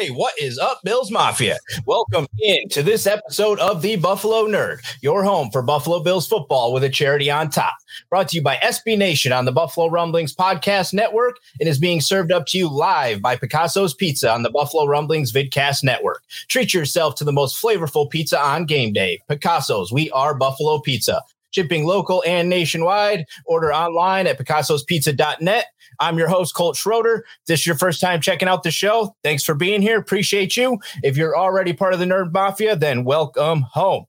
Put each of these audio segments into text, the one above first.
Hey, what is up, Bills Mafia? Welcome in to this episode of the Buffalo Nerd, your home for Buffalo Bills football with a charity on top. Brought to you by SB Nation on the Buffalo Rumblings Podcast Network and is being served up to you live by Picasso's Pizza on the Buffalo Rumblings Vidcast Network. Treat yourself to the most flavorful pizza on game day. Picasso's, we are Buffalo Pizza. Shipping local and nationwide. Order online at picassospizza.net. I'm your host, Colt Schroeder. If this is your first time checking out the show. Thanks for being here. Appreciate you. If you're already part of the Nerd Mafia, then welcome home.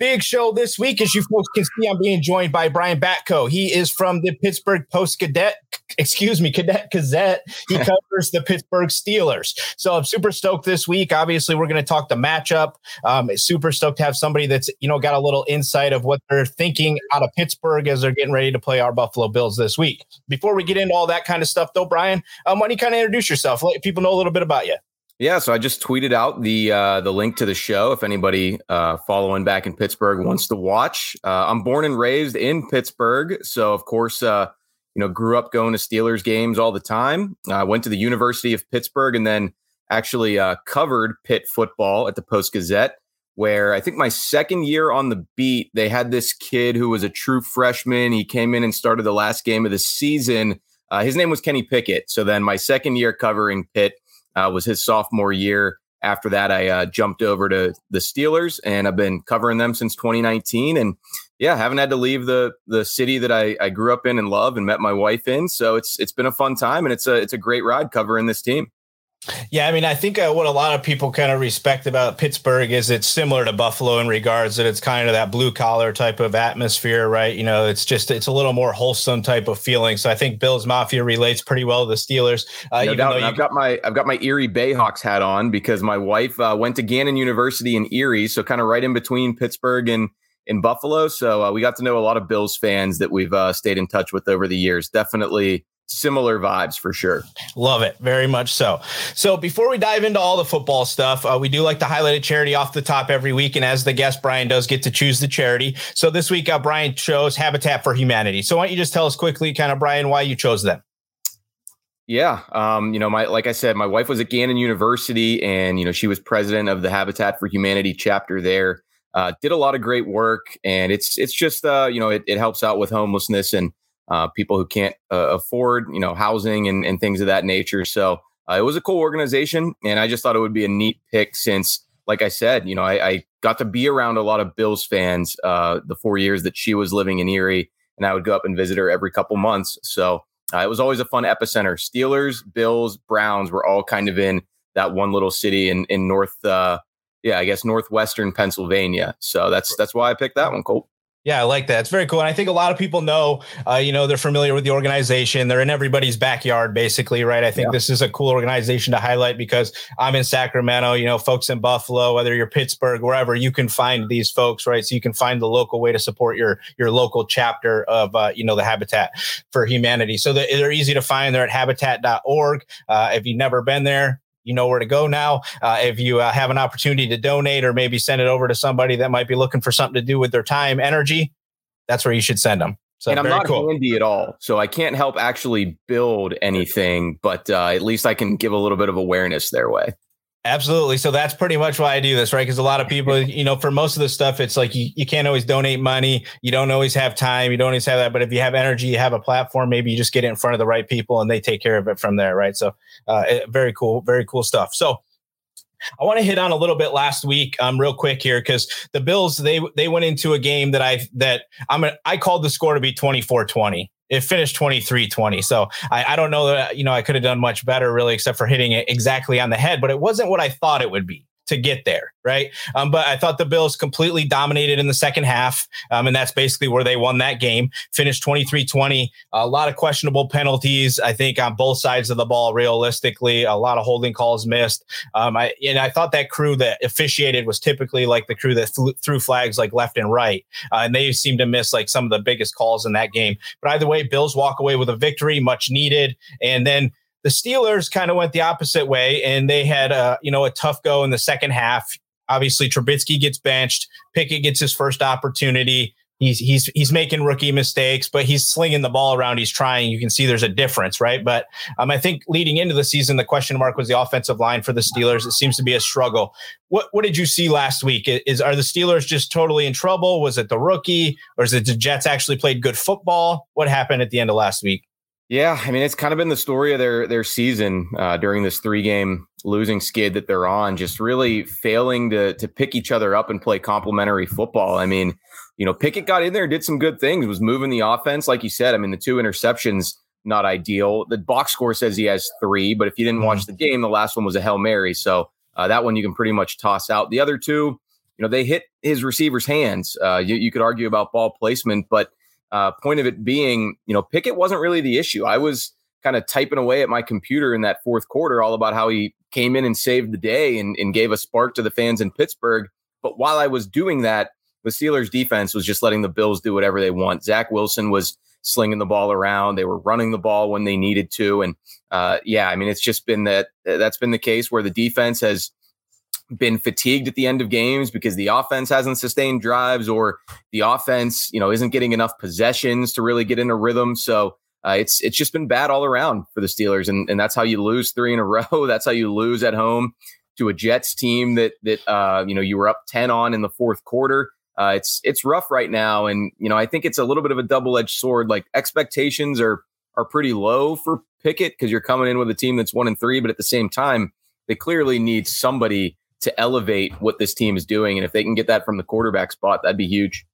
Big show this week, as you folks can see. I'm being joined by Brian Batko. He is from the Pittsburgh Post Cadet, excuse me, Cadet Gazette. He covers the Pittsburgh Steelers. So I'm super stoked this week. Obviously, we're going to talk the matchup. Um, super stoked to have somebody that's you know got a little insight of what they're thinking out of Pittsburgh as they're getting ready to play our Buffalo Bills this week. Before we get into all that kind of stuff, though, Brian, um, why don't you kind of introduce yourself? Let people know a little bit about you. Yeah, so I just tweeted out the uh, the link to the show. If anybody uh, following back in Pittsburgh wants to watch, uh, I'm born and raised in Pittsburgh, so of course, uh, you know, grew up going to Steelers games all the time. I went to the University of Pittsburgh and then actually uh, covered Pitt football at the Post Gazette. Where I think my second year on the beat, they had this kid who was a true freshman. He came in and started the last game of the season. Uh, his name was Kenny Pickett. So then my second year covering Pitt uh, was his sophomore year. After that, I uh, jumped over to the Steelers, and I've been covering them since 2019. And yeah, haven't had to leave the the city that I, I grew up in and love and met my wife in. So it's it's been a fun time, and it's a it's a great ride covering this team. Yeah, I mean, I think uh, what a lot of people kind of respect about Pittsburgh is it's similar to Buffalo in regards that it's kind of that blue collar type of atmosphere, right? You know, it's just it's a little more wholesome type of feeling. So I think Bills Mafia relates pretty well to the Steelers. Uh, no doubt. I've got my I've got my Erie Bayhawks hat on because my wife uh, went to Gannon University in Erie, so kind of right in between Pittsburgh and in Buffalo. So uh, we got to know a lot of Bills fans that we've uh, stayed in touch with over the years. Definitely similar vibes for sure. Love it very much so. So before we dive into all the football stuff, uh, we do like to highlight a charity off the top every week, and as the guest, Brian does get to choose the charity. So this week, uh, Brian chose Habitat for Humanity. So why don't you just tell us quickly, kind of Brian, why you chose them? Yeah, um, you know, my like I said, my wife was at Gannon University, and you know, she was president of the Habitat for Humanity chapter there. Uh, did a lot of great work, and it's it's just uh, you know, it, it helps out with homelessness and uh, people who can't uh, afford, you know, housing and, and things of that nature. So uh, it was a cool organization, and I just thought it would be a neat pick since, like I said, you know, I, I got to be around a lot of Bills fans uh, the four years that she was living in Erie, and I would go up and visit her every couple months. So uh, it was always a fun epicenter. Steelers, Bills, Browns were all kind of in that one little city in in North, uh, yeah, I guess northwestern Pennsylvania. So that's that's why I picked that one, Colt. Yeah, I like that. It's very cool. And I think a lot of people know, uh, you know, they're familiar with the organization. They're in everybody's backyard, basically, right? I think yeah. this is a cool organization to highlight because I'm in Sacramento, you know, folks in Buffalo, whether you're Pittsburgh, wherever, you can find these folks, right? So you can find the local way to support your your local chapter of, uh, you know, the Habitat for Humanity. So they're easy to find. They're at habitat.org. Uh, if you've never been there, you know where to go now. Uh, if you uh, have an opportunity to donate or maybe send it over to somebody that might be looking for something to do with their time, energy, that's where you should send them. So and I'm not cool. handy at all, so I can't help actually build anything, but uh, at least I can give a little bit of awareness their way. Absolutely. So that's pretty much why I do this, right? Because a lot of people, you know, for most of the stuff, it's like you, you can't always donate money. You don't always have time. You don't always have that. But if you have energy, you have a platform, maybe you just get it in front of the right people and they take care of it from there, right? So uh, very cool, very cool stuff. So I want to hit on a little bit last week, um, real quick here, because the Bills they they went into a game that I that I'm a, I called the score to be 24-20 it finished 23 20. So I, I, don't know that, you know, I could have done much better really, except for hitting it exactly on the head, but it wasn't what I thought it would be to get there, right? Um, but I thought the Bills completely dominated in the second half, um, and that's basically where they won that game. Finished 23-20. A lot of questionable penalties, I think, on both sides of the ball. Realistically, a lot of holding calls missed. Um, I and I thought that crew that officiated was typically like the crew that threw flags like left and right, uh, and they seemed to miss like some of the biggest calls in that game. But either way, Bills walk away with a victory, much needed, and then the Steelers kind of went the opposite way, and they had a you know a tough go in the second half. Obviously, Trubisky gets benched. Pickett gets his first opportunity. He's he's he's making rookie mistakes, but he's slinging the ball around. He's trying. You can see there's a difference, right? But um, I think leading into the season, the question mark was the offensive line for the Steelers. It seems to be a struggle. What what did you see last week? Is are the Steelers just totally in trouble? Was it the rookie, or is it the Jets actually played good football? What happened at the end of last week? Yeah, I mean it's kind of been the story of their their season uh, during this three game losing skid that they're on, just really failing to to pick each other up and play complementary football. I mean, you know, Pickett got in there, did some good things, was moving the offense, like you said. I mean, the two interceptions not ideal. The box score says he has three, but if you didn't watch mm-hmm. the game, the last one was a hail mary, so uh, that one you can pretty much toss out. The other two, you know, they hit his receivers' hands. Uh, you, you could argue about ball placement, but uh, point of it being, you know, Pickett wasn't really the issue. I was kind of typing away at my computer in that fourth quarter, all about how he came in and saved the day and, and gave a spark to the fans in Pittsburgh. But while I was doing that, the Steelers defense was just letting the Bills do whatever they want. Zach Wilson was slinging the ball around. They were running the ball when they needed to. And uh, yeah, I mean, it's just been that that's been the case where the defense has been fatigued at the end of games because the offense hasn't sustained drives or the offense, you know, isn't getting enough possessions to really get in a rhythm. So uh, it's it's just been bad all around for the Steelers, and and that's how you lose three in a row. That's how you lose at home to a Jets team that that uh, you know you were up ten on in the fourth quarter. Uh, it's it's rough right now, and you know I think it's a little bit of a double edged sword. Like expectations are are pretty low for Pickett because you're coming in with a team that's one and three, but at the same time they clearly need somebody to elevate what this team is doing. And if they can get that from the quarterback spot, that'd be huge.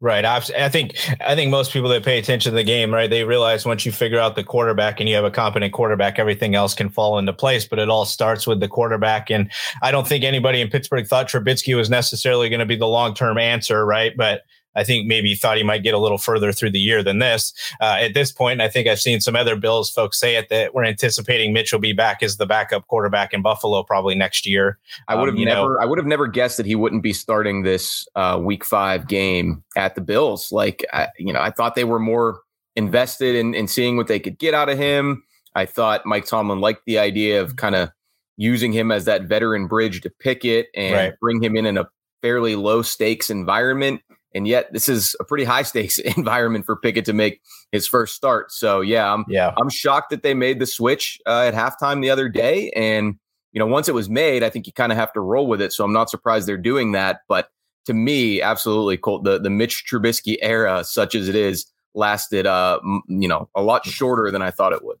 Right. I think I think most people that pay attention to the game, right, they realize once you figure out the quarterback and you have a competent quarterback, everything else can fall into place. But it all starts with the quarterback. And I don't think anybody in Pittsburgh thought Trubisky was necessarily going to be the long term answer, right? But I think maybe he thought he might get a little further through the year than this. Uh, at this point, I think I've seen some other Bills folks say it that we're anticipating Mitch will be back as the backup quarterback in Buffalo probably next year. I would have um, never, know, I would have never guessed that he wouldn't be starting this uh, Week Five game at the Bills. Like, I, you know, I thought they were more invested in, in seeing what they could get out of him. I thought Mike Tomlin liked the idea of kind of using him as that veteran bridge to Pickett and right. bring him in in a fairly low stakes environment. And yet, this is a pretty high stakes environment for Pickett to make his first start. So, yeah, I'm yeah. I'm shocked that they made the switch uh, at halftime the other day. And you know, once it was made, I think you kind of have to roll with it. So I'm not surprised they're doing that. But to me, absolutely, Colt, the the Mitch Trubisky era, such as it is, lasted uh you know a lot shorter than I thought it would.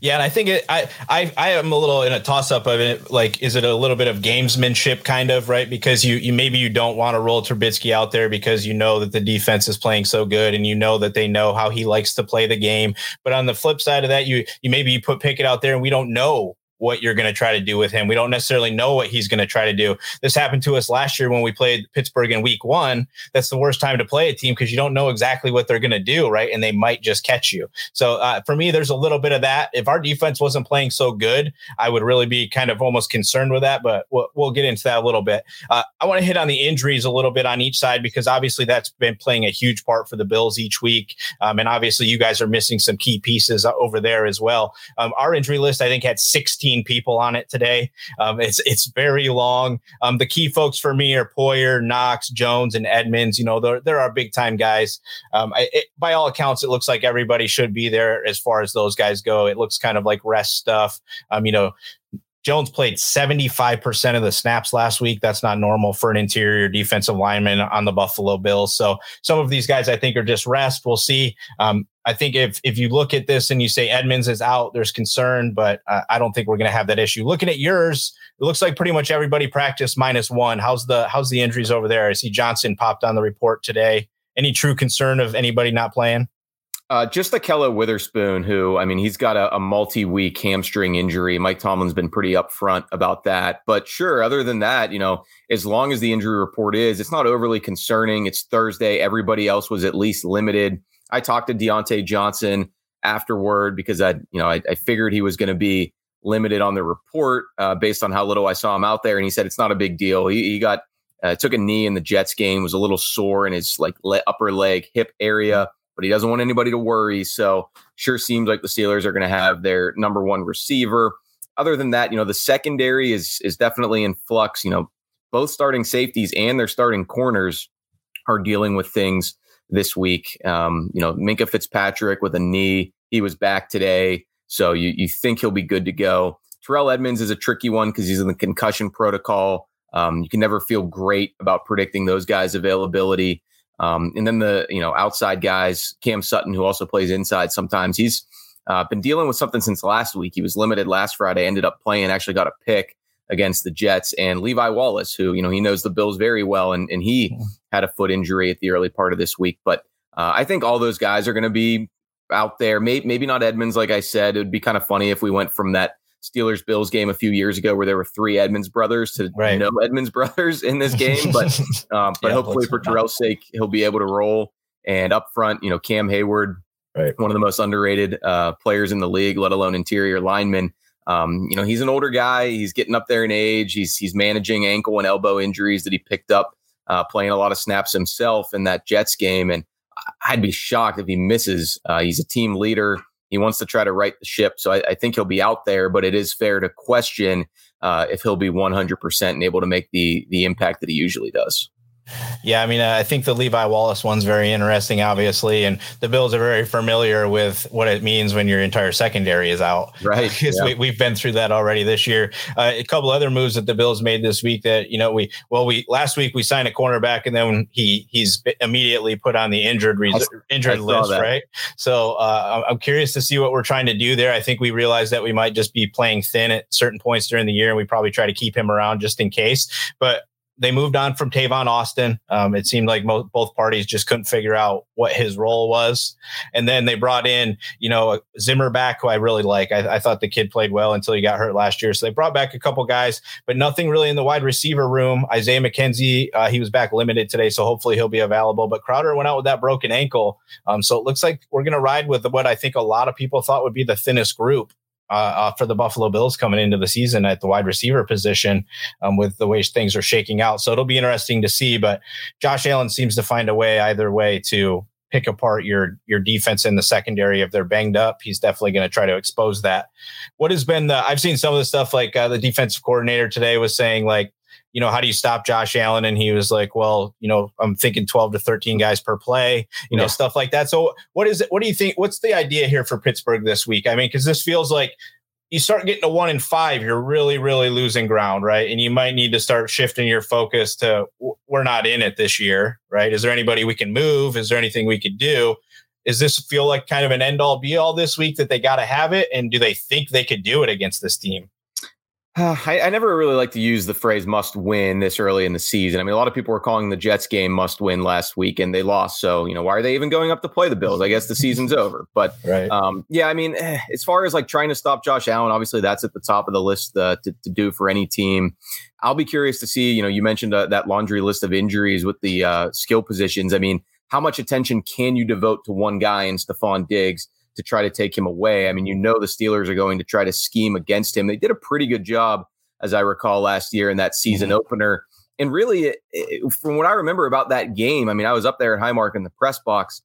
Yeah, and I think it, I I I am a little in a toss up of it. Like, is it a little bit of gamesmanship, kind of right? Because you you maybe you don't want to roll Trubisky out there because you know that the defense is playing so good, and you know that they know how he likes to play the game. But on the flip side of that, you you maybe you put Pickett out there, and we don't know what you're going to try to do with him. We don't necessarily know what he's going to try to do. This happened to us last year when we played Pittsburgh in week one. That's the worst time to play a team because you don't know exactly what they're going to do, right? And they might just catch you. So uh, for me, there's a little bit of that. If our defense wasn't playing so good, I would really be kind of almost concerned with that, but we'll, we'll get into that a little bit. Uh, I want to hit on the injuries a little bit on each side because obviously that's been playing a huge part for the Bills each week. Um, and obviously you guys are missing some key pieces over there as well. Um, our injury list, I think, had 16 people on it today. Um, it's it's very long. Um, the key folks for me are Poyer, Knox, Jones, and Edmunds. You know, they're, they're our big time guys. Um, I, it, by all accounts, it looks like everybody should be there as far as those guys go. It looks kind of like rest stuff. Um, you know, Jones played 75% of the snaps last week. That's not normal for an interior defensive lineman on the Buffalo Bills. So some of these guys I think are just rest. We'll see. Um, I think if if you look at this and you say Edmunds is out, there's concern, but uh, I don't think we're going to have that issue. Looking at yours, it looks like pretty much everybody practiced minus one. How's the how's the injuries over there? I see Johnson popped on the report today. Any true concern of anybody not playing? Uh, just Ahkello Witherspoon, who, I mean, he's got a, a multi week hamstring injury. Mike Tomlin's been pretty upfront about that. But sure, other than that, you know, as long as the injury report is, it's not overly concerning. It's Thursday. Everybody else was at least limited. I talked to Diontae Johnson afterward because I, you know, I, I figured he was going to be limited on the report uh, based on how little I saw him out there. And he said it's not a big deal. He, he got, uh, took a knee in the Jets game, was a little sore in his like le- upper leg, hip area but he doesn't want anybody to worry. So sure seems like the Steelers are going to have their number one receiver. Other than that, you know, the secondary is is definitely in flux. You know, both starting safeties and their starting corners are dealing with things this week. Um, you know, Minkah Fitzpatrick with a knee, he was back today. So you you think he'll be good to go. Terrell Edmunds is a tricky one because he's in the concussion protocol. Um, you can never feel great about predicting those guys' availability. Um, and then the you know outside guys, Cam Sutton, who also plays inside sometimes. He's uh, been dealing with something since last week. He was limited last Friday, ended up playing, actually got a pick against the Jets, and Levi Wallace, who you know he knows the Bills very well, and and he had a foot injury at the early part of this week. But uh, I think all those guys are going to be out there. Maybe maybe not Edmunds, like I said. It would be kind of funny if we went from that Steelers Bills game a few years ago where there were three Edmunds brothers to right. no Edmunds brothers in this game. But um, but yeah, hopefully for Terrell's sake, he'll be able to roll. And up front, you know, Cam Heyward, right. one of the most underrated uh, players in the league, let alone interior lineman. Um, you know, he's an older guy. He's getting up there in age. He's he's managing ankle and elbow injuries that he picked up uh, playing a lot of snaps himself in that Jets game. And I'd be shocked if he misses. Uh, he's a team leader. He wants to try to right the ship. So I, I think he'll be out there, but it is fair to question uh, if he'll be 100% and able to make the the impact that he usually does. Yeah, I mean, uh, I think the Levi Wallace one's very interesting, obviously, and the Bills are very familiar with what it means when your entire secondary is out. Right. Because yeah. we, have been through that already this year. Uh, a couple other moves that the Bills made this week that you know we well we last week we signed a cornerback and then he he's immediately put on the injured res- injured list, that. right? So uh, I'm curious to see what we're trying to do there. I think we realized that we might just be playing thin at certain points during the year, and we probably try to keep him around just in case. But they moved on from Tavon Austin. Um, it seemed like mo- both parties just couldn't figure out what his role was. And then they brought in, you know, Zimmer back, who I really like. I, I, thought the kid played well until he got hurt last year. So they brought back a couple guys, but nothing really in the wide receiver room. Isaiah McKenzie, uh, he was back limited today, so hopefully he'll be available. But Crowder went out with that broken ankle. Um, so it looks like we're going to ride with what I think a lot of people thought would be the thinnest group uh, uh, for the Buffalo Bills coming into the season at the wide receiver position um, with the way things are shaking out. So it'll be interesting to see. But Josh Allen seems to find a way either way to pick apart your your defense in the secondary if they're banged up. He's definitely going to try to expose that. What has been the? I've seen some of the stuff like uh, the defensive coordinator today was saying like you know, how do you stop Josh Allen? And he was like, well, you know, I'm thinking 12 to 13 guys per play, you know, stuff like that. So what is it? What do you think? What's the idea here for Pittsburgh this week? I mean, because this feels like you start getting to one in five, you're really, really losing ground, right? And you might need to start shifting your focus to we're not in it this year, right? Is there anybody we can move? Is there anything we could do? Is this feel like kind of an end all be all this week that they got to have it? And do they think they could do it against this team? I, I, never really like to use the phrase must win this early in the season. I mean, a lot of people were calling the Jets game must win last week and they lost. So, you know, why are they even going up to play the Bills? I guess the season's over. But right. um, yeah, I mean, as far as like trying to stop Josh Allen, obviously that's at the top of the list uh, to, to, do for any team. I'll be curious to see, you know, you mentioned uh, that laundry list of injuries with the uh, skill positions. I mean, how much attention can you devote to one guy in Stefon Diggs? To try to take him away. I mean, you know, the Steelers are going to try to scheme against him. They did a pretty good job as I recall last year in that season mm-hmm. opener. And really, it, it, from what I remember about that game, I mean, I was up there at Highmark in the press box.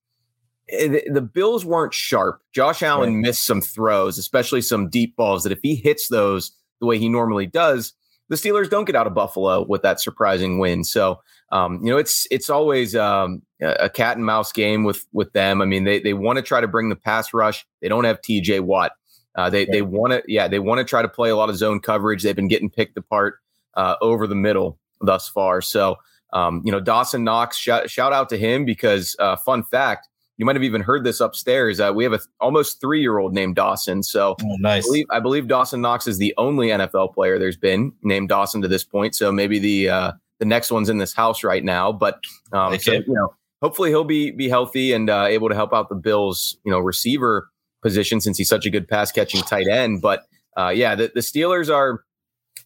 It, eh, the Bills weren't sharp. Josh Allen right. missed some throws, especially some deep balls that if he hits those the way he normally does, the Steelers don't get out of Buffalo with that surprising win. So, um, you know, it's it's always um, a cat and mouse game with with them. I mean, they they want to try to bring the pass rush. They don't have T.J. Watt. Uh, they they want to yeah they want to try to play a lot of zone coverage. They've been getting picked apart uh, over the middle thus far. So um, you know Dawson Knox shout, shout out to him because uh, fun fact you might have even heard this upstairs. Uh, we have a th- almost three year old named Dawson. So oh, nice. I believe, I believe, Dawson Knox is the only NFL player there's been named Dawson to this point. So maybe the uh, the next one's in this house right now. But um, so, you know, hopefully he'll be be healthy and uh, able to help out the Bills. You know, receiver position since he's such a good pass catching tight end. But uh, yeah, the, the Steelers are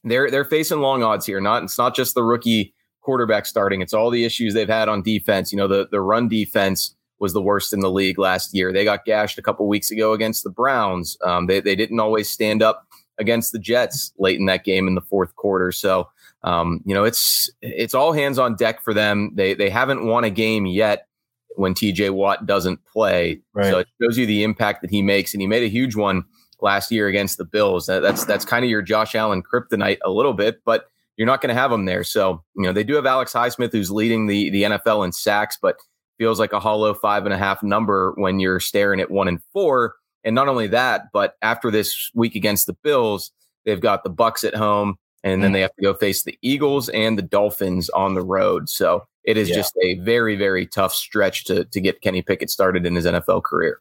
they're they're facing long odds here. Not it's not just the rookie quarterback starting; it's all the issues they've had on defense. You know, the the run defense was the worst in the league last year. They got gashed a couple weeks ago against the Browns. Um, they they didn't always stand up against the Jets late in that game in the fourth quarter. So um, you know, it's it's all hands on deck for them. They they haven't won a game yet when TJ Watt doesn't play. Right. So it shows you the impact that he makes. And he made a huge one last year against the Bills. That's that's kind of your Josh Allen kryptonite a little bit, but you're not going to have him there. So, you know, they do have Alex Highsmith who's leading the the NFL in sacks, but feels like a hollow five and a half number when you're staring at one and four. And not only that, but after this week against the Bills, they've got the Bucks at home, and then mm. they have to go face the Eagles and the Dolphins on the road. So it is yeah. just a very, very tough stretch to to get Kenny Pickett started in his NFL career.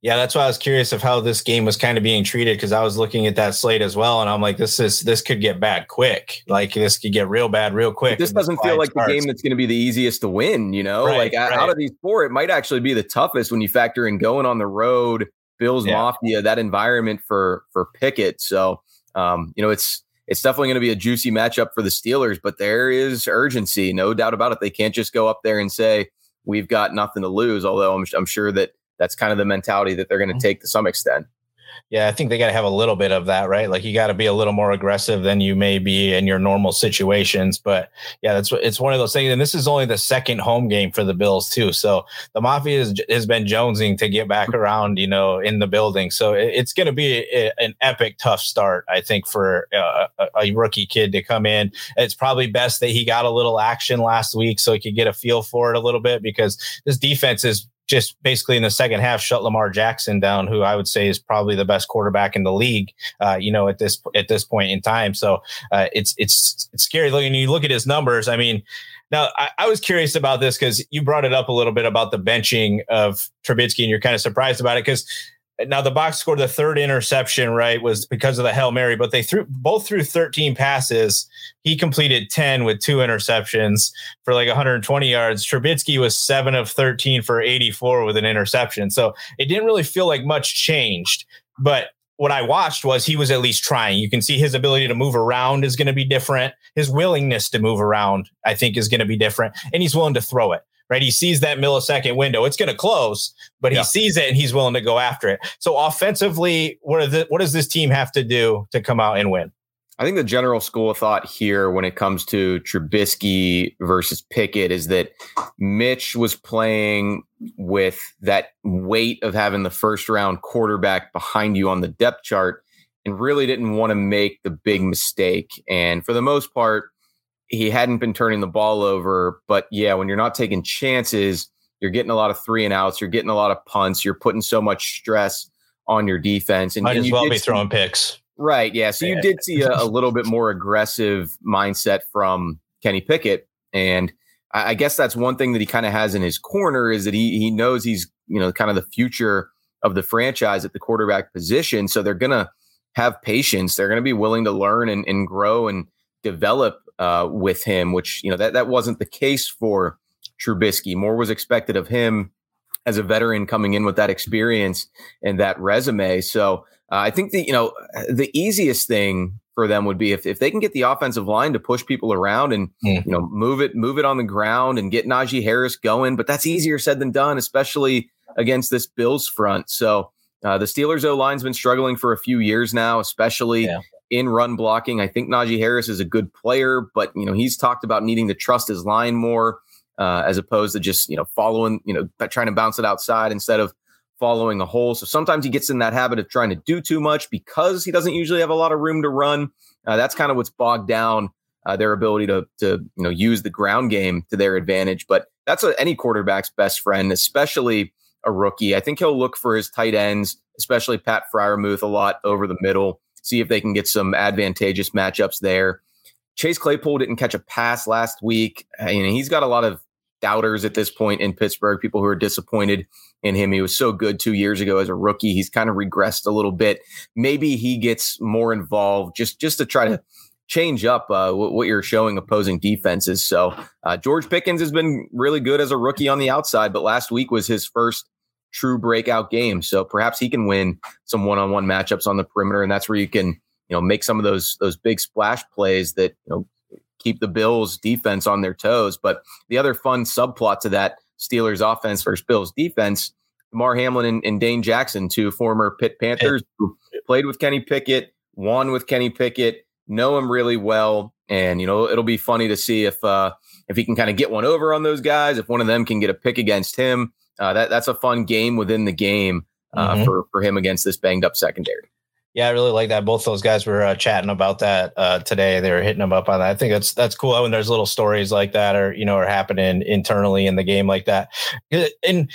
Yeah, that's why I was curious of how this game was kind of being treated because I was looking at that slate as well, and I'm like, this is this could get bad quick. Like this could get real bad real quick. But this doesn't feel like starts. the game that's going to be the easiest to win. You know, right, like right. out of these four, it might actually be the toughest when you factor in going on the road, Bills yeah. Mafia, that environment for for Pickett. So, um, you know, it's it's definitely going to be a juicy matchup for the Steelers, but there is urgency, no doubt about it. They can't just go up there and say, we've got nothing to lose, although I'm, I'm sure that that's kind of the mentality that they're going to mm-hmm. take to some extent. Yeah, I think they got to have a little bit of that, right? Like you got to be a little more aggressive than you may be in your normal situations. But yeah, that's it's one of those things. And this is only the second home game for the Bills too. So the Mafia has, has been jonesing to get back around, you know, in the building. So it, it's going to be a, an epic, tough start, I think, for uh, a, a rookie kid to come in. It's probably best that he got a little action last week so he could get a feel for it a little bit because this defense is just basically in the second half shut Lamar Jackson down, who I would say is probably the best quarterback in the league. Uh, you know, at this at this point in time, so uh, it's it's it's scary. Looking, you look at his numbers. I mean, now I, I was curious about this because you brought it up a little bit about the benching of Trubisky, and you're kind of surprised about it because now the box scored the third interception, right? Was because of the Hail Mary, but they threw both threw 13 passes. He completed 10 with two interceptions for like 120 yards. Trubisky was seven of 13 for 84 with an interception. So it didn't really feel like much changed. But what I watched was he was at least trying. You can see his ability to move around is going to be different. His willingness to move around, I think, is going to be different. And he's willing to throw it right? He sees that millisecond window. It's going to close, but he yeah. sees it and he's willing to go after it. So offensively, what, the, what does this team have to do to come out and win? I think the general school of thought here when it comes to Trubisky versus Pickett is that Mitch was playing with that weight of having the first round quarterback behind you on the depth chart and really didn't want to make the big mistake. And for the most part, he hadn't been turning the ball over. But yeah, when you're not taking chances, you're getting a lot of three and outs, you're getting a lot of punts, you're putting so much stress on your defense. And might and as well be throwing picks. Right. Yeah. So you did see a, a, little bit more aggressive mindset from Kenny Pickett. And I, I guess that's one thing that he kind of has in his corner is that he he knows he's you know, kind of the future of the franchise at the quarterback position. So they're going to have patience. They're going to be willing to learn and, and grow and develop uh, with him, which, you know, that, that wasn't the case for Trubisky. More was expected of him as a veteran coming in with that experience and that resume. So uh, I think the, you know, the easiest thing for them would be if, if they can get the offensive line to push people around and mm. you know move it move it on the ground and get Najee Harris going. But that's easier said than done, especially against this Bills front. So uh, the Steelers O line's been struggling for a few years now, especially yeah. In run blocking. I think Najee Harris is a good player, but you know he's talked about needing to trust his line more uh, as opposed to just you know following you know trying to bounce it outside instead of following a hole. So sometimes he gets in that habit of trying to do too much because he doesn't usually have a lot of room to run. Uh, that's kind of what's bogged down uh, their ability to to you know use the ground game to their advantage. But that's a, any quarterback's best friend, especially a rookie. I think he'll look for his tight ends, especially Pat Freiermuth, a lot over the middle. See if they can get some advantageous matchups there. Chase Claypool didn't catch a pass last week. You know, he's got a lot of doubters at this point in Pittsburgh, people who are disappointed in him. He was so good two years ago as a rookie. He's kind of regressed a little bit. Maybe he gets more involved just just to try to change up uh, what you're showing opposing defenses. So uh, George Pickens has been really good as a rookie on the outside, but last week was his first true breakout game. So perhaps he can win some one-on-one matchups on the perimeter, and that's where you can you know make some of those those big splash plays that you know keep the Bills defense on their toes. But the other fun subplot to that Steelers offense versus Bills defense, Mar Hamlin and, and, Dane Jackson, two former Pitt Panthers who played with Kenny Pickett, won with Kenny Pickett, know him really well. And, you know, it'll be funny to see if uh, if he can kind of get one over on those guys, if one of them can get a pick against him. Uh, that that's a fun game within the game uh, mm-hmm. for for him against this banged up secondary. Yeah, I really like that. Both those guys were uh, chatting about that uh, today. They were hitting them up on that. I think that's that's cool when there's little stories like that, or you know, are happening internally in the game like that. And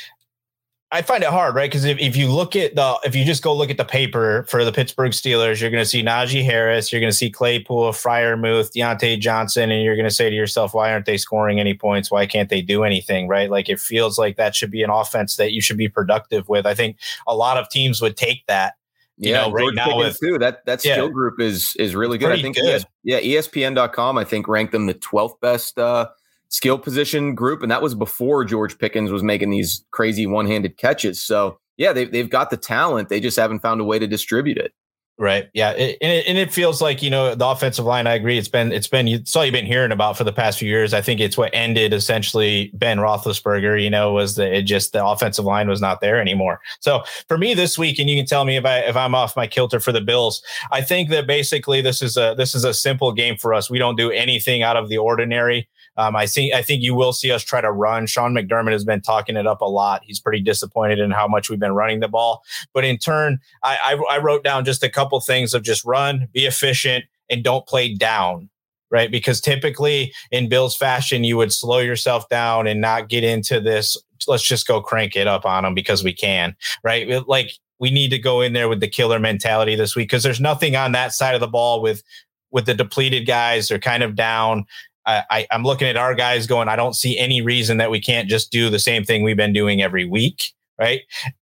I find it hard, right? Because if, if you look at the, if you just go look at the paper for the Pittsburgh Steelers, you're going to see Najee Harris, you're going to see Claypool, Freiermuth, Diontae Johnson, and you're going to say to yourself, why aren't they scoring any points? Why can't they do anything, right? Like it feels like that should be an offense that you should be productive with. I think a lot of teams would take that you yeah, know, right George now with too, that that skill yeah, group is is really good. I think good. ES, yeah, ESPN.com I think ranked them the 12th best uh, skill position group, and that was before George Pickens was making these crazy one-handed catches. So yeah, they've they've got the talent. They just haven't found a way to distribute it. Right. Yeah. It, and, it, and it feels like, you know, the offensive line, I agree. It's been, it's been, it's all you've been hearing about for the past few years. I think it's what ended essentially Ben Roethlisberger, you know, was that it just, the offensive line was not there anymore. So for me this week, and you can tell me if I, if I'm off my kilter for the Bills, I think that basically this is a, this is a simple game for us. We don't do anything out of the ordinary. Um, I think I think you will see us try to run. Sean McDermott has been talking it up a lot. He's pretty disappointed in how much we've been running the ball. But in turn, I, I, I wrote down just a couple things of just run, be efficient, and don't play down right? Because typically in Bill's fashion, you would slow yourself down and not get into this. Let's just go crank it up on them because we can, right? Like we need to go in there with the killer mentality this week because there's nothing on that side of the ball with with the depleted guys. They're kind of down. I, I'm looking at our guys going, I don't see any reason that we can't just do the same thing we've been doing every week. Right.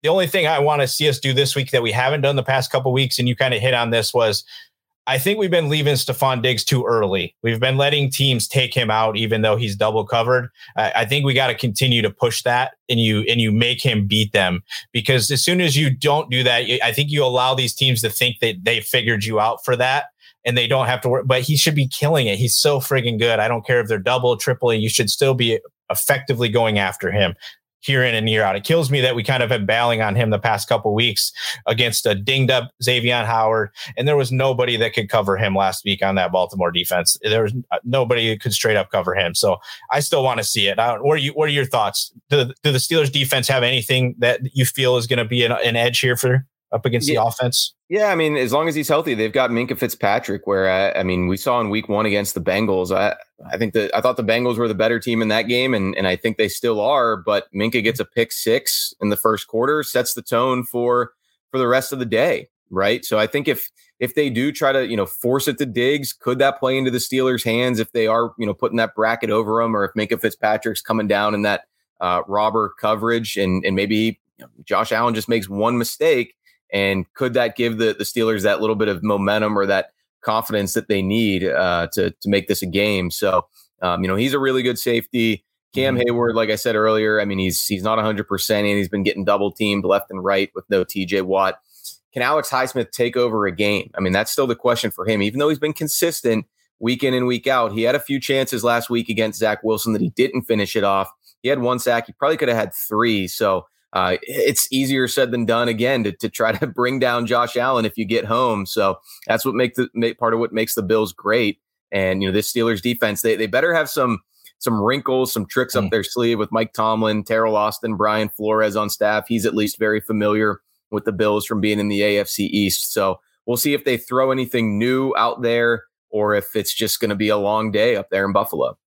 The only thing I want to see us do this week that we haven't done the past couple weeks, and you kind of hit on this, was I think we've been leaving Stefon Diggs too early. We've been letting teams take him out, even though he's double covered. I, I think we got to continue to push that, and you and you make him beat them because as soon as you don't do that, I think you allow these teams to think that they figured you out for that, and they don't have to work. But he should be killing it. He's so frigging good. I don't care if they're double, triple, you should still be effectively going after him here in and year out. It kills me that we kind of have bailing on him the past couple weeks against a dinged up Xavier Howard, and there was nobody that could cover him last week on that Baltimore defense. There was uh, nobody could straight up cover him. So I still want to see it. what are you? What are your thoughts? Do, do the Steelers defense have anything that you feel is going to be an, an edge here for up against yeah. the offense? Yeah, I mean, as long as he's healthy, they've got Minkah Fitzpatrick. Where uh, I mean, we saw in Week One against the Bengals. I I think that I thought the Bengals were the better team in that game, and and I think they still are. But Minkah gets a pick six in the first quarter, sets the tone for for the rest of the day, right? So I think if if they do try to you know force it to Diggs, could that play into the Steelers' hands if they are you know putting that bracket over them, or if Minkah Fitzpatrick's coming down in that uh, robber coverage and and maybe you know, Josh Allen just makes one mistake, and could that give the the Steelers that little bit of momentum or that confidence that they need uh, to to make this a game? So, um, you know, he's a really good safety. Cam mm-hmm. Heyward, like I said earlier, I mean, he's he's not 100 percent, and he's been getting double teamed left and right with no T.J. Watt. Can Alex Highsmith take over a game? I mean, that's still the question for him. Even though he's been consistent week in and week out, he had a few chances last week against Zach Wilson that he didn't finish it off. He had one sack. He probably could have had three. So uh, it's easier said than done again to, to try to bring down Josh Allen if you get home. So that's what makes the make, part of what makes the Bills great. And you know, this Steelers defense, they they better have some some wrinkles, some tricks mm. up their sleeve with Mike Tomlin, Teryl Austin, Brian Flores on staff. He's at least very familiar with the Bills from being in the AFC East. So we'll see if they throw anything new out there or if it's just going to be a long day up there in Buffalo.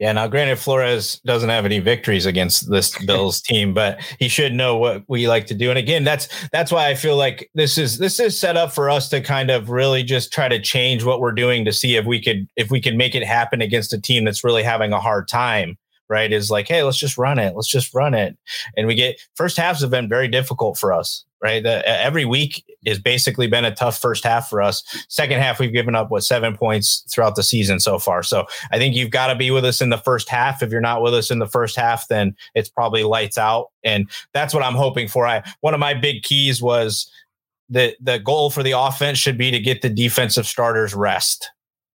Yeah, now granted, Flores doesn't have any victories against this Bills team, but he should know what we like to do. And again, that's that's why I feel like this is this is set up for us to kind of really just try to change what we're doing to see if we could if we can make it happen against a team that's really having a hard time right? Is like, hey, let's just run it. Let's just run it. And we get first halves have been very difficult for us, right? The, every week has basically been a tough first half for us. Second half, we've given up what seven points throughout the season so far. So I think you've got to be with us in the first half. If you're not with us in the first half, then it's probably lights out. And that's what I'm hoping for. I one of my big keys was the the goal for the offense should be to get the defensive starters rest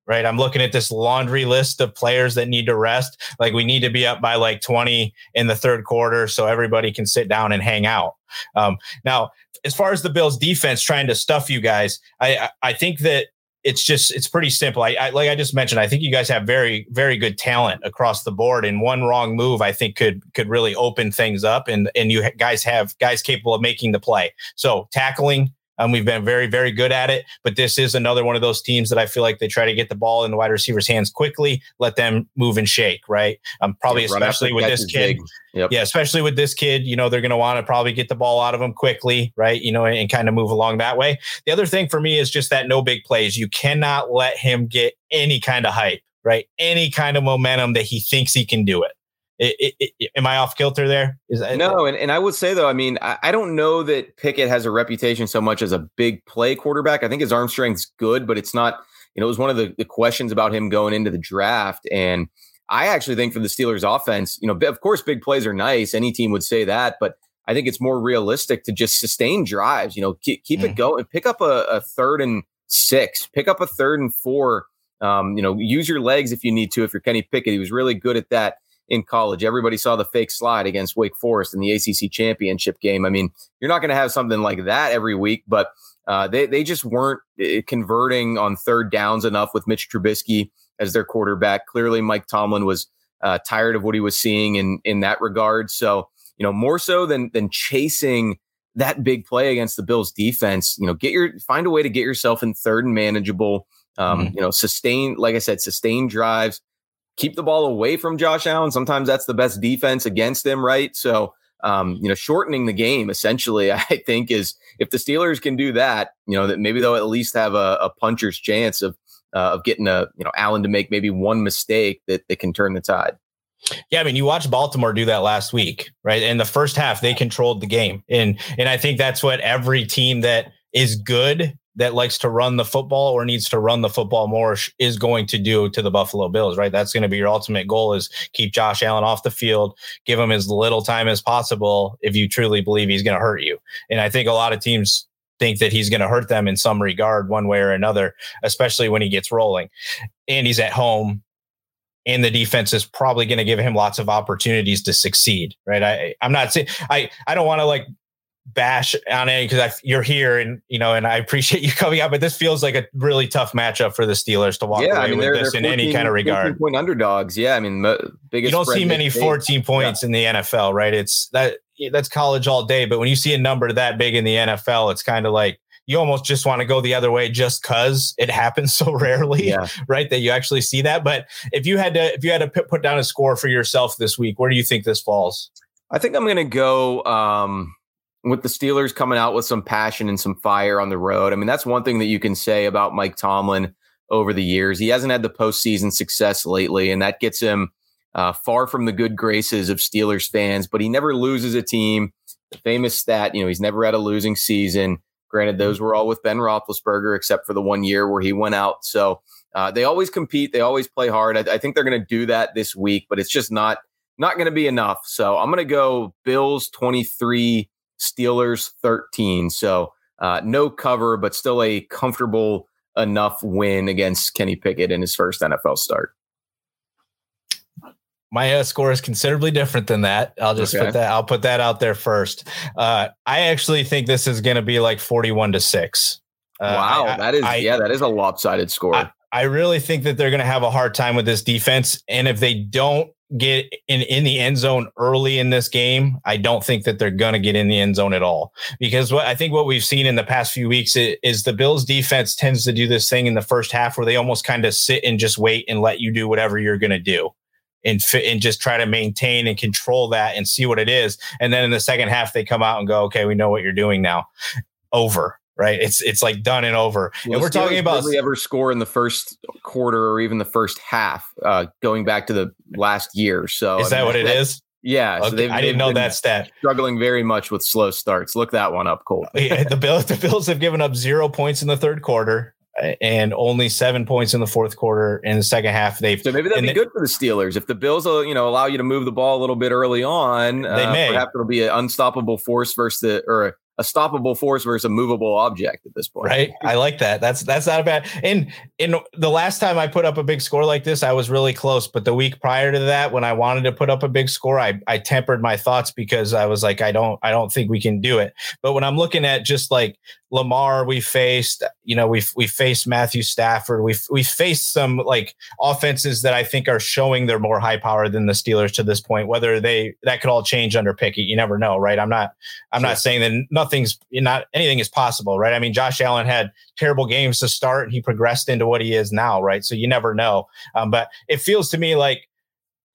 right? I'm looking at this laundry list of players that need to rest. Like we need to be up by like 20 in the third quarter so everybody can sit down and hang out. Um, now, as far as the Bills defense trying to stuff you guys, I, I think that it's just it's pretty simple. I, I, like I just mentioned. I think you guys have very very good talent across the board, and one wrong move I think could could really open things up. And and you guys have guys capable of making the play. So tackling, um, we've been very, very good at it, but this is another one of those teams that I feel like they try to get the ball in the wide receiver's hands quickly, let them move and shake, right? Um, probably yeah, especially with this kid. Yep. Yeah, especially with this kid, you know, they're going to want to probably get the ball out of him quickly, right? You know, and, and kind of move along that way. The other thing for me is just that no big plays. You cannot let him get any kind of hype, right? Any kind of momentum that he thinks he can do it. It, it, it, am I off kilter there? Is that, no, and, and I would say though, I mean, I, I, don't know that Pickett has a reputation so much as a big play quarterback. I think his arm strength's good, but it's not. You know, it was one of the, the questions about him going into the draft, and I actually think for the Steelers' offense, you know, of course, big plays are nice. Any team would say that, but I think it's more realistic to just sustain drives. You know, keep, keep it going, pick up a, a, third and six, pick up a third and four. Um, you know, use your legs if you need to. If you're Kenny Pickett, he was really good at that in college. Everybody saw the fake slide against Wake Forest in the ACC championship game. I mean, you're not going to have something like that every week, but uh, they they just weren't uh, converting on third downs enough with Mitch Trubisky as their quarterback. Clearly, Mike Tomlin was uh, tired of what he was seeing in in that regard. So, you know, more so than than chasing that big play against the Bills defense, you know, get your find a way to get yourself in third and manageable. Um, mm-hmm. You know, sustain, like I said, sustain drives keep the ball away from Josh Allen. Sometimes that's the best defense against him, right? So, um, you know, shortening the game essentially, I think is if the Steelers can do that, you know, that maybe they'll at least have a, a puncher's chance of uh, of getting a you know Allen to make maybe one mistake that that can turn the tide. Yeah, I mean, you watched Baltimore do that last week, right? In the first half, they controlled the game, and and I think that's what every team that is good that likes to run the football or needs to run the football more is going to do to the Buffalo Bills, right? That's going to be your ultimate goal is keep Josh Allen off the field, give him as little time as possible if you truly believe he's going to hurt you. And I think a lot of teams think that he's going to hurt them in some regard one way or another, especially when he gets rolling. And he's at home and the defense is probably going to give him lots of opportunities to succeed, right? I, I'm not saying I, I don't want to like bash on it because you're here and you know and I appreciate you coming out but this feels like a really tough matchup for the Steelers to walk yeah, away I mean, with this 14, in any kind of regard. point underdogs. Yeah I mean biggest you don't see many 14 points yeah. in the NFL right? It's that that's college all day but when you see a number that big in the NFL it's kind of like you almost just want to go the other way just because it happens so rarely yeah. right that you actually see that. But if you had to if you had to put down a score for yourself this week where do you think this falls? I think I'm going to go um with the Steelers coming out with some passion and some fire on the road. I mean, that's one thing that you can say about Mike Tomlin over the years. He hasn't had the postseason success lately, and that gets him uh, far from the good graces of Steelers fans, but he never loses a team. the famous stat. You know, he's never had a losing season. Granted, those were all with Ben Roethlisberger, except for the one year where he went out. So uh, they always compete. They always play hard. I, I think they're going to do that this week, but it's just not not going to be enough. So I'm going to go Bills 23, Steelers 13. So uh, no cover, but still a comfortable enough win against Kenny Pickett in his first NFL start. My uh, score is considerably different than that. I'll just okay. put that. I'll put that out there first. Uh, I actually think this is going to be like forty-one to six. Uh, wow, I, that is I, yeah, that is a lopsided score. I, I really think that they're going to have a hard time with this defense, and if they don't get in in the end zone early in this game, I don't think that they're going to get in the end zone at all. Because what I think what we've seen in the past few weeks is, is the Bills defense tends to do this thing in the first half where they almost kind of sit and just wait and let you do whatever you're going to do. And, fit, and just try to maintain and control that and see what it is. And then in the second half, they come out and go, okay, we know what you're doing now. Over right? It's it's like done and over. Well, and we're talking about really ever score in the first quarter or even the first half, uh, going back to the last year. So is that I mean, what it that, is? Yeah, okay. so I didn't know that stat. Struggling very much with slow starts. Look that one up, Colt. yeah, the Bills the Bills have given up zero points in the third quarter and only seven points in the fourth quarter. In the second half, they've so maybe that'd be good for the Steelers if the Bills, uh, you know, allow you to move the ball a little bit early on. They uh, may perhaps it'll be an unstoppable force versus the or a stoppable force versus a movable object at this point. Right. I like that. That's that's not a bad. And in the last time I put up a big score like this, I was really close. But the week prior to that, when I wanted to put up a big score, I I tempered my thoughts because I was like, I don't I don't think we can do it. But when I'm looking at just like Lamar, we faced, you know, we've we faced Matthew Stafford. We've we faced some like offenses that I think are showing they're more high power than the Steelers to this point. Whether they that could all change under Pickett, you never know, right? I'm not I'm sure. not saying that nothing's not anything is possible, right? I mean, Josh Allen had terrible games to start and he progressed into what he is now, right? So you never know. Um, but it feels to me like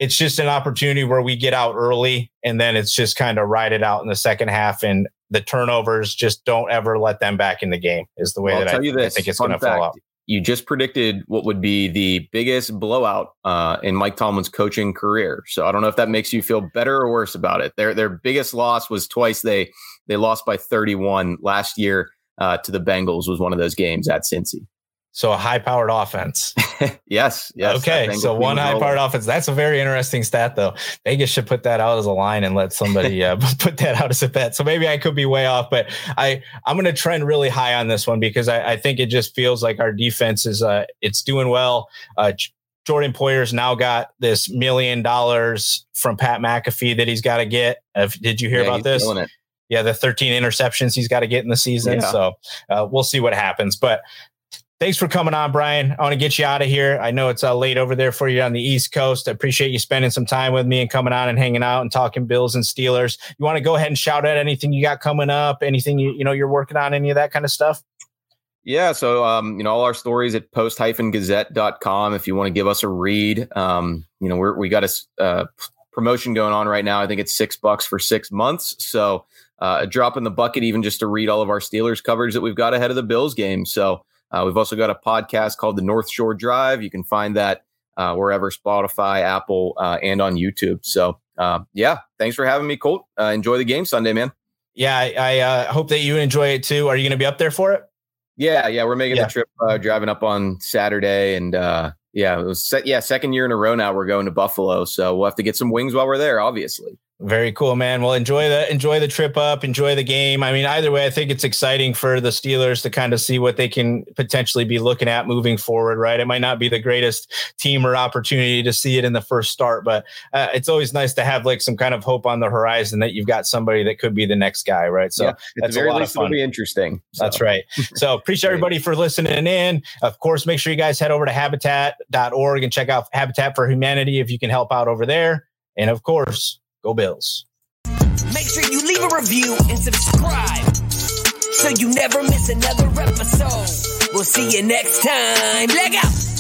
it's just an opportunity where we get out early and then it's just kind of ride it out in the second half and the turnovers just don't ever let them back in the game is the way well, that I, this, I, think it's going to fall out. You just predicted what would be the biggest blowout uh, in Mike Tomlin's coaching career. So I don't know if that makes you feel better or worse about it. Their their biggest loss was twice they they lost by 31 last year uh, to the Bengals was one of those games at Cincy. So a high powered offense. yes. Yes. Okay. So one high powered offense. That's a very interesting stat, though. Vegas should put that out as a line and let somebody uh, put that out as a bet. So maybe I could be way off, but I I'm going to trend really high on this one because I, I, think it just feels like our defense is uh it's doing well. Uh, Jordan Poyer's now got this million dollars from Pat McAfee that he's got to get. did you hear yeah, about this? Yeah, the 13 interceptions he's got to get in the season. Yeah. So uh, we'll see what happens. But thanks for coming on, Brian. I want to get you out of here. I know it's uh, late over there for you on the East Coast. I appreciate you spending some time with me and coming on and hanging out and talking Bills and Steelers. You want to go ahead and shout out anything you got coming up, anything you you know you're working on, any of that kind of stuff? Yeah, so um, you know, all our stories at post-gazette.com if you want to give us a read. Um, you know, we're we got a uh, promotion going on right now. I think it's six bucks for six months. So uh, a drop in the bucket, even just to read all of our Steelers coverage that we've got ahead of the Bills game. So uh, we've also got a podcast called The North Shore Drive. You can find that uh, wherever Spotify, Apple, uh, and on YouTube. So, uh, yeah, thanks for having me, Colt. Uh, enjoy the game Sunday, man. Yeah, I, I uh, hope that you enjoy it too. Are you going to be up there for it? Yeah, yeah, we're making yeah. the trip, driving up on Saturday, and yeah, it was se- yeah second year in a row now we're going to Buffalo, so we'll have to get some wings while we're there, obviously. Very cool, man. Well, enjoy the enjoy the trip up, enjoy the game. I mean, either way, I think it's exciting for the Steelers to kind of see what they can potentially be looking at moving forward. Right? It might not be the greatest team or opportunity to see it in the first start, but uh, it's always nice to have like some kind of hope on the horizon that you've got somebody that could be the next guy. Right? So yeah, that's a lot of fun. It'll be interesting. So. That's right. So appreciate everybody for listening in. Of course, make sure you guys head over to habitat.org and check out Habitat for Humanity if you can help out over there. And of course Go Bills. Make sure you leave a review and subscribe so you never miss another episode. We'll see you next time. Leg out.